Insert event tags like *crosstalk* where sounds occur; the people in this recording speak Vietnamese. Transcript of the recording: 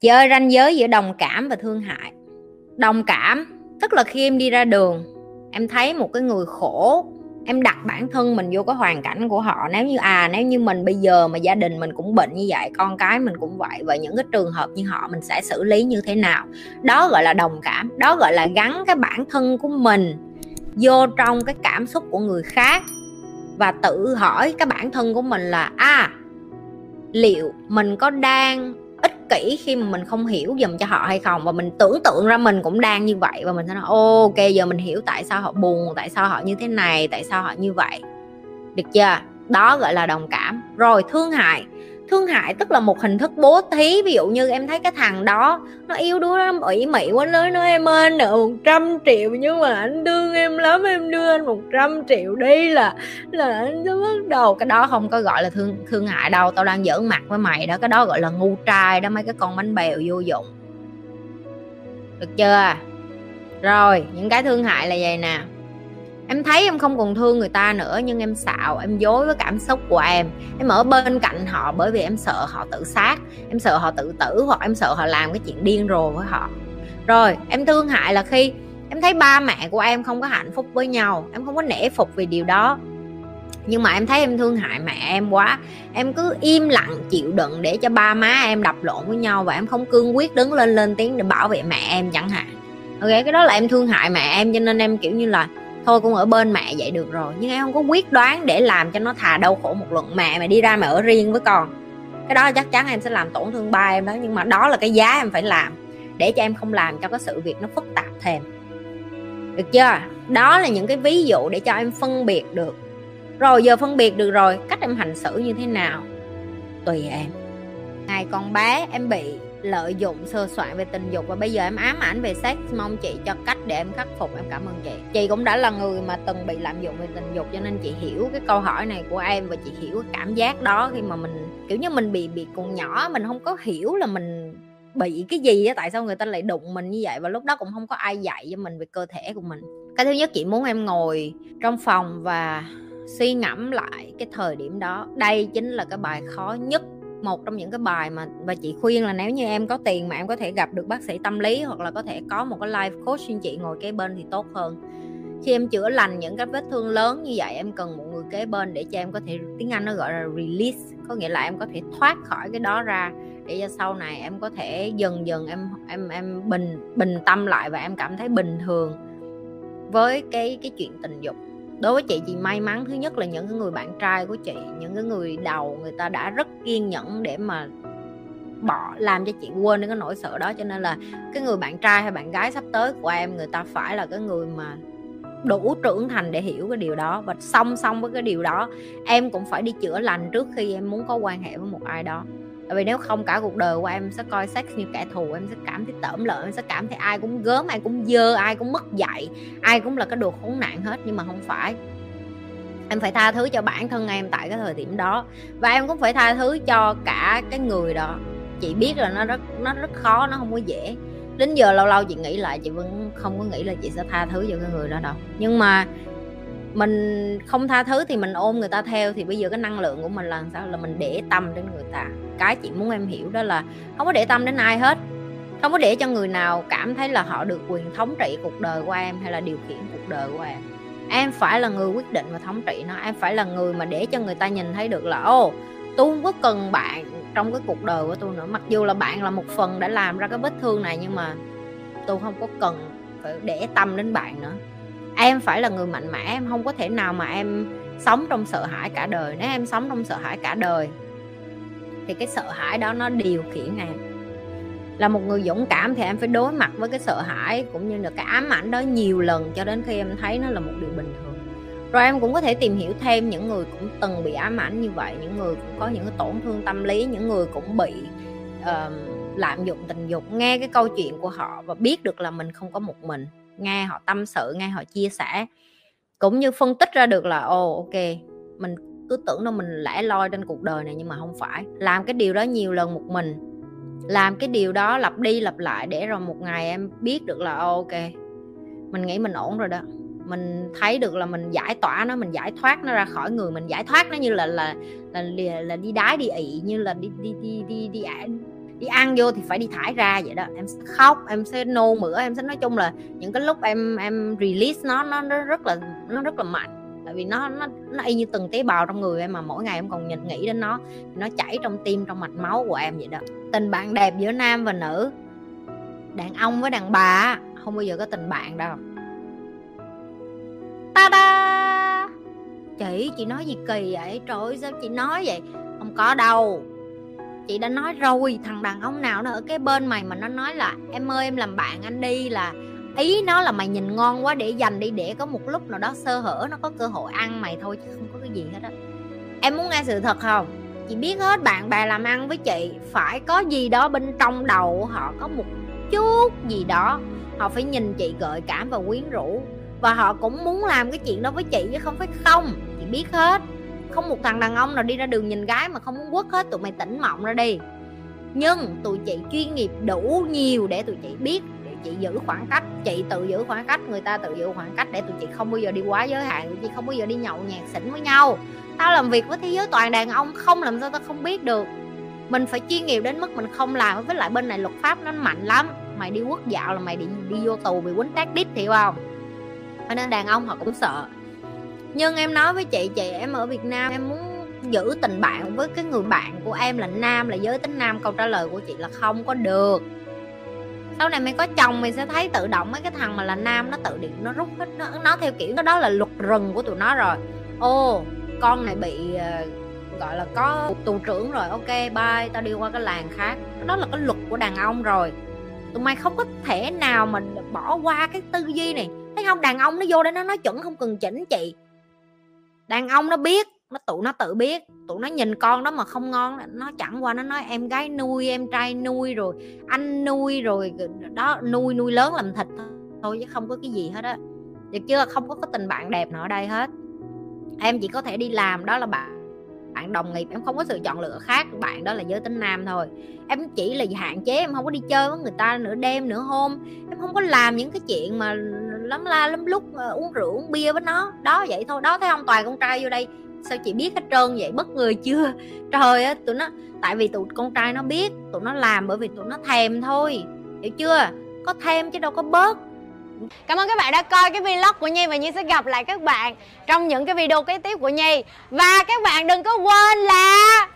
chơi ranh giới giữa đồng cảm và thương hại. Đồng cảm, tức là khi em đi ra đường, em thấy một cái người khổ, em đặt bản thân mình vô cái hoàn cảnh của họ. Nếu như à nếu như mình bây giờ mà gia đình mình cũng bệnh như vậy, con cái mình cũng vậy và những cái trường hợp như họ mình sẽ xử lý như thế nào? Đó gọi là đồng cảm, đó gọi là gắn cái bản thân của mình vô trong cái cảm xúc của người khác và tự hỏi cái bản thân của mình là à liệu mình có đang kỹ khi mà mình không hiểu dùm cho họ hay không. Và mình tưởng tượng ra mình cũng đang như vậy và mình sẽ nói, ok, giờ mình hiểu tại sao họ buồn, tại sao họ như thế này, tại sao họ như vậy. Được chưa? Đó gọi là đồng cảm. Rồi, thương hại thương hại, tức là một hình thức bố thí. Ví dụ như em thấy cái thằng đó, nó yêu đuối lắm ủy mị quá nói nó em ơi nợ 100 triệu, nhưng mà anh thương em lắm, em đưa anh 100 triệu đi là là anh sẽ bắt đầu. Cái đó không có gọi là thương thương hại đâu, tao đang giỡn mặt với mày đó. Cái đó gọi là ngu trai đó, mấy cái con bánh bèo vô dụng. Được chưa? Rồi, những cái thương hại là vậy nè em thấy em không còn thương người ta nữa, nhưng em xạo, em dối với cảm xúc của em. Em ở bên cạnh họ bởi vì em sợ họ tự sát, em sợ họ tự tử hoặc em sợ họ làm cái chuyện điên rồ với họ. Rồi, em thương hại là khi em thấy ba mẹ của em không có hạnh phúc với nhau, em không có nể phục vì điều đó. Nhưng mà em thấy em thương hại mẹ em quá. Em cứ im lặng chịu đựng để cho ba má em đập lộn với nhau và em không cương quyết đứng lên lên tiếng để bảo vệ mẹ em chẳng hạn. Ok, cái đó là em thương hại mẹ em cho nên em kiểu như là thôi cũng ở bên mẹ vậy được rồi, nhưng em không có quyết đoán để làm cho nó thà đau khổ một lần. Mẹ mà đi ra mà ở riêng với con. Cái đó chắc chắn em sẽ làm tổn thương ba em đó, nhưng mà đó là cái giá em phải làm để cho em không làm cho cái sự việc nó phức tạp thêm. Được chưa? Đó là những cái ví dụ để cho em phân biệt được. Rồi, giờ phân biệt được rồi, cách em hành xử như thế nào? Tùy em. Ngày còn bé, em bị lợi dụng sơ soạn về tình dục. Và bây giờ em ám ảnh về sex, mong chị cho cách để em khắc phục, em cảm ơn chị. Chị cũng đã là người mà từng bị lạm dụng về tình dục, cho nên chị hiểu cái câu hỏi này của em và chị hiểu cái cảm giác đó khi mà mình, kiểu như mình bị bị còn nhỏ, mình không có hiểu là mình bị cái gì á, tại sao người ta lại đụng mình như vậy. Và lúc đó cũng không có ai dạy cho mình về cơ thể của mình. Cái thứ nhất, chị muốn em ngồi trong phòng và suy ngẫm lại cái thời điểm đó. Đây chính là cái bài khó nhất một trong những cái bài mà, và chị khuyên là nếu như em có tiền mà em có thể gặp được bác sĩ tâm lý hoặc là có thể có một cái life coach như chị ngồi kế bên thì tốt hơn. Khi em chữa lành những cái vết thương lớn như vậy, em cần một người kế bên để cho em có thể, tiếng anh nó gọi là release, có nghĩa là em có thể thoát khỏi cái đó ra để cho sau này em có thể dần dần em em em bình bình tâm lại và em cảm thấy bình thường với cái cái chuyện tình dục đối với chị chị may mắn thứ nhất là những cái người bạn trai của chị, những cái người đầu người ta đã rất kiên nhẫn để mà bỏ, làm cho chị quên cái nỗi sợ đó. Cho nên là cái người bạn trai hay bạn gái sắp tới của em, người ta phải là cái người mà đủ trưởng thành để hiểu cái điều đó. Và song song với cái điều đó, em cũng phải đi chữa lành trước khi em muốn có quan hệ với một ai đó tại vì nếu không cả cuộc đời của em sẽ coi sex như kẻ thù, em sẽ cảm thấy tởm lợn em sẽ cảm thấy ai cũng gớm, ai cũng dơ, ai cũng mất dạy, ai cũng là cái đồ khốn nạn hết, nhưng mà không phải. Em phải tha thứ cho bản thân em tại cái thời điểm đó. Và em cũng phải tha thứ cho cả cái người đó. Chị biết là nó rất nó rất khó, nó không có dễ. Đến giờ lâu lâu chị nghĩ lại, chị vẫn không có nghĩ là chị sẽ tha thứ cho cái người đó đâu. Nhưng mà mình không tha thứ thì mình ôm người ta theo, thì bây giờ cái năng lượng của mình là sao? Là mình để tâm đến người ta. Cái chị muốn em hiểu đó là không có để tâm đến ai hết. Không có để cho người nào cảm thấy là họ được quyền thống trị cuộc đời của em hay là điều khiển cuộc đời của em. Em phải là người quyết định và thống trị nó. Em phải là người mà để cho người ta nhìn thấy được là, ô, tôi không có cần bạn trong cái cuộc đời của tôi nữa. Mặc dù là bạn là một phần đã làm ra cái vết thương này, nhưng mà tôi không có cần phải để tâm đến bạn nữa em phải là người mạnh mẽ em không có thể nào mà em sống trong sợ hãi cả đời. Nếu em sống trong sợ hãi cả đời thì cái sợ hãi đó nó điều khiển em. Là một người dũng cảm thì em phải đối mặt với cái sợ hãi cũng như là cái ám ảnh đó nhiều lần cho đến khi em thấy nó là một điều bình thường. Rồi em cũng có thể tìm hiểu thêm những người cũng từng bị ám ảnh như vậy những người cũng có những cái tổn thương tâm lý những người cũng bị uh, lạm dụng tình dục nghe cái câu chuyện của họ và biết được là mình không có một mình nghe họ tâm sự nghe họ chia sẻ. Cũng như phân tích ra được là ồ oh, ok mình cứ tưởng đâu mình lẻ loi trên cuộc đời này nhưng mà không phải. Làm cái điều đó nhiều lần một mình làm cái điều đó lặp đi lặp lại để rồi một ngày em biết được là oh, ok mình nghĩ mình ổn rồi đó. Mình thấy được là mình giải tỏa nó mình giải thoát nó ra khỏi người mình giải thoát nó như là là là là, là đi đái đi ị như là đi đi đi đi đi, đi đi ăn vô thì phải đi thải ra vậy đó. Em sẽ khóc em sẽ nôn mửa em sẽ nói chung là những cái lúc em em release nó nó, nó rất là nó rất là mạnh. Tại vì nó nó nó y như từng tế bào trong người em mà mỗi ngày em còn nhìn nghĩ đến nó. Nó chảy trong tim trong mạch máu của em vậy đó. Tình bạn đẹp giữa nam và nữ đàn ông với đàn bà không bao giờ có tình bạn đâu. Ta da chị chị nói gì kỳ vậy? Trời ơi sao chị nói vậy? Không có đâu chị đã nói rồi, thằng đàn ông nào nó ở cái bên mày mà nó nói là, em ơi, em làm bạn anh đi là ý nó là mày nhìn ngon quá, để dành đi, để có một lúc nào đó sơ hở nó có cơ hội ăn mày thôi chứ không có cái gì hết á. Em muốn nghe sự thật không? Chị biết hết bạn bè làm ăn với chị, phải có gì đó bên trong đầu họ có một chút gì đó, họ phải nhìn chị gợi cảm và quyến rũ. Và họ cũng muốn làm cái chuyện đó với chị chứ không phải không, chị biết hết không một thằng đàn ông nào đi ra đường nhìn gái mà không muốn quất hết tụi mày tỉnh mộng ra đi. Nhưng tụi chị chuyên nghiệp đủ nhiều để tụi chị biết, để chị giữ khoảng cách. Chị tự giữ khoảng cách, người ta tự giữ khoảng cách để tụi chị không bao giờ đi quá giới hạn, tụi chị không bao giờ đi nhậu nhạt xỉn với nhau. Tao làm việc với thế giới toàn đàn ông, không làm sao tao không biết được. Mình phải chuyên nghiệp đến mức mình không làm. Với lại bên này luật pháp nó mạnh lắm. Mày đi quốc dạo là mày đi đi vô tù bị quýnh tác đít hiểu không? Cho nên đàn ông họ cũng sợ nhưng em nói với chị chị em ở việt nam em muốn giữ tình bạn với cái người bạn của em là nam là giới tính nam. Câu trả lời của chị là không có được. Sau này mày có chồng mày sẽ thấy tự động mấy cái thằng mà là nam nó tự điện nó rút hết nó, nó theo kiểu đó là luật rừng của tụi nó rồi. Ô con này bị uh, gọi là có tù trưởng rồi. Ok bye tao đi qua cái làng khác. Đó là cái luật của đàn ông rồi. Tụi mày không có thể nào mà bỏ qua cái tư duy này. Thấy không? Đàn ông nó vô đây nó nói chuẩn không cần chỉnh chị đàn ông nó biết, nó tụi nó tự biết. Tụi nó nhìn con đó mà không ngon nó chẳng qua nó nói em gái nuôi, em trai nuôi rồi, anh nuôi rồi đó, nuôi nuôi lớn làm thịt thôi chứ không có cái gì hết á. Được chưa? Không có cái tình bạn đẹp nào ở đây hết. Em chỉ có thể đi làm, đó là bạn bạn đồng nghiệp em không có sự chọn lựa khác, bạn đó là giới tính nam thôi. Em chỉ là hạn chế, em không có đi chơi với người ta nửa đêm, nửa hôm. Em không có làm những cái chuyện mà lắm la lắm lúc ờ, uống rượu, uống bia với nó. Đó, vậy thôi. Đó, thấy không toàn con trai vô đây, sao chị biết hết trơn vậy? Bất người chưa? *laughs* Trời ơi, tụi nó, tại vì tụi con trai nó biết, tụi nó làm bởi vì tụi nó thèm thôi. Hiểu chưa? Có thêm chứ đâu có bớt. Cảm ơn các bạn đã coi cái vlog của Nhi và Nhi sẽ gặp lại các bạn trong những cái video kế tiếp của Nhi. Và các bạn đừng có quên là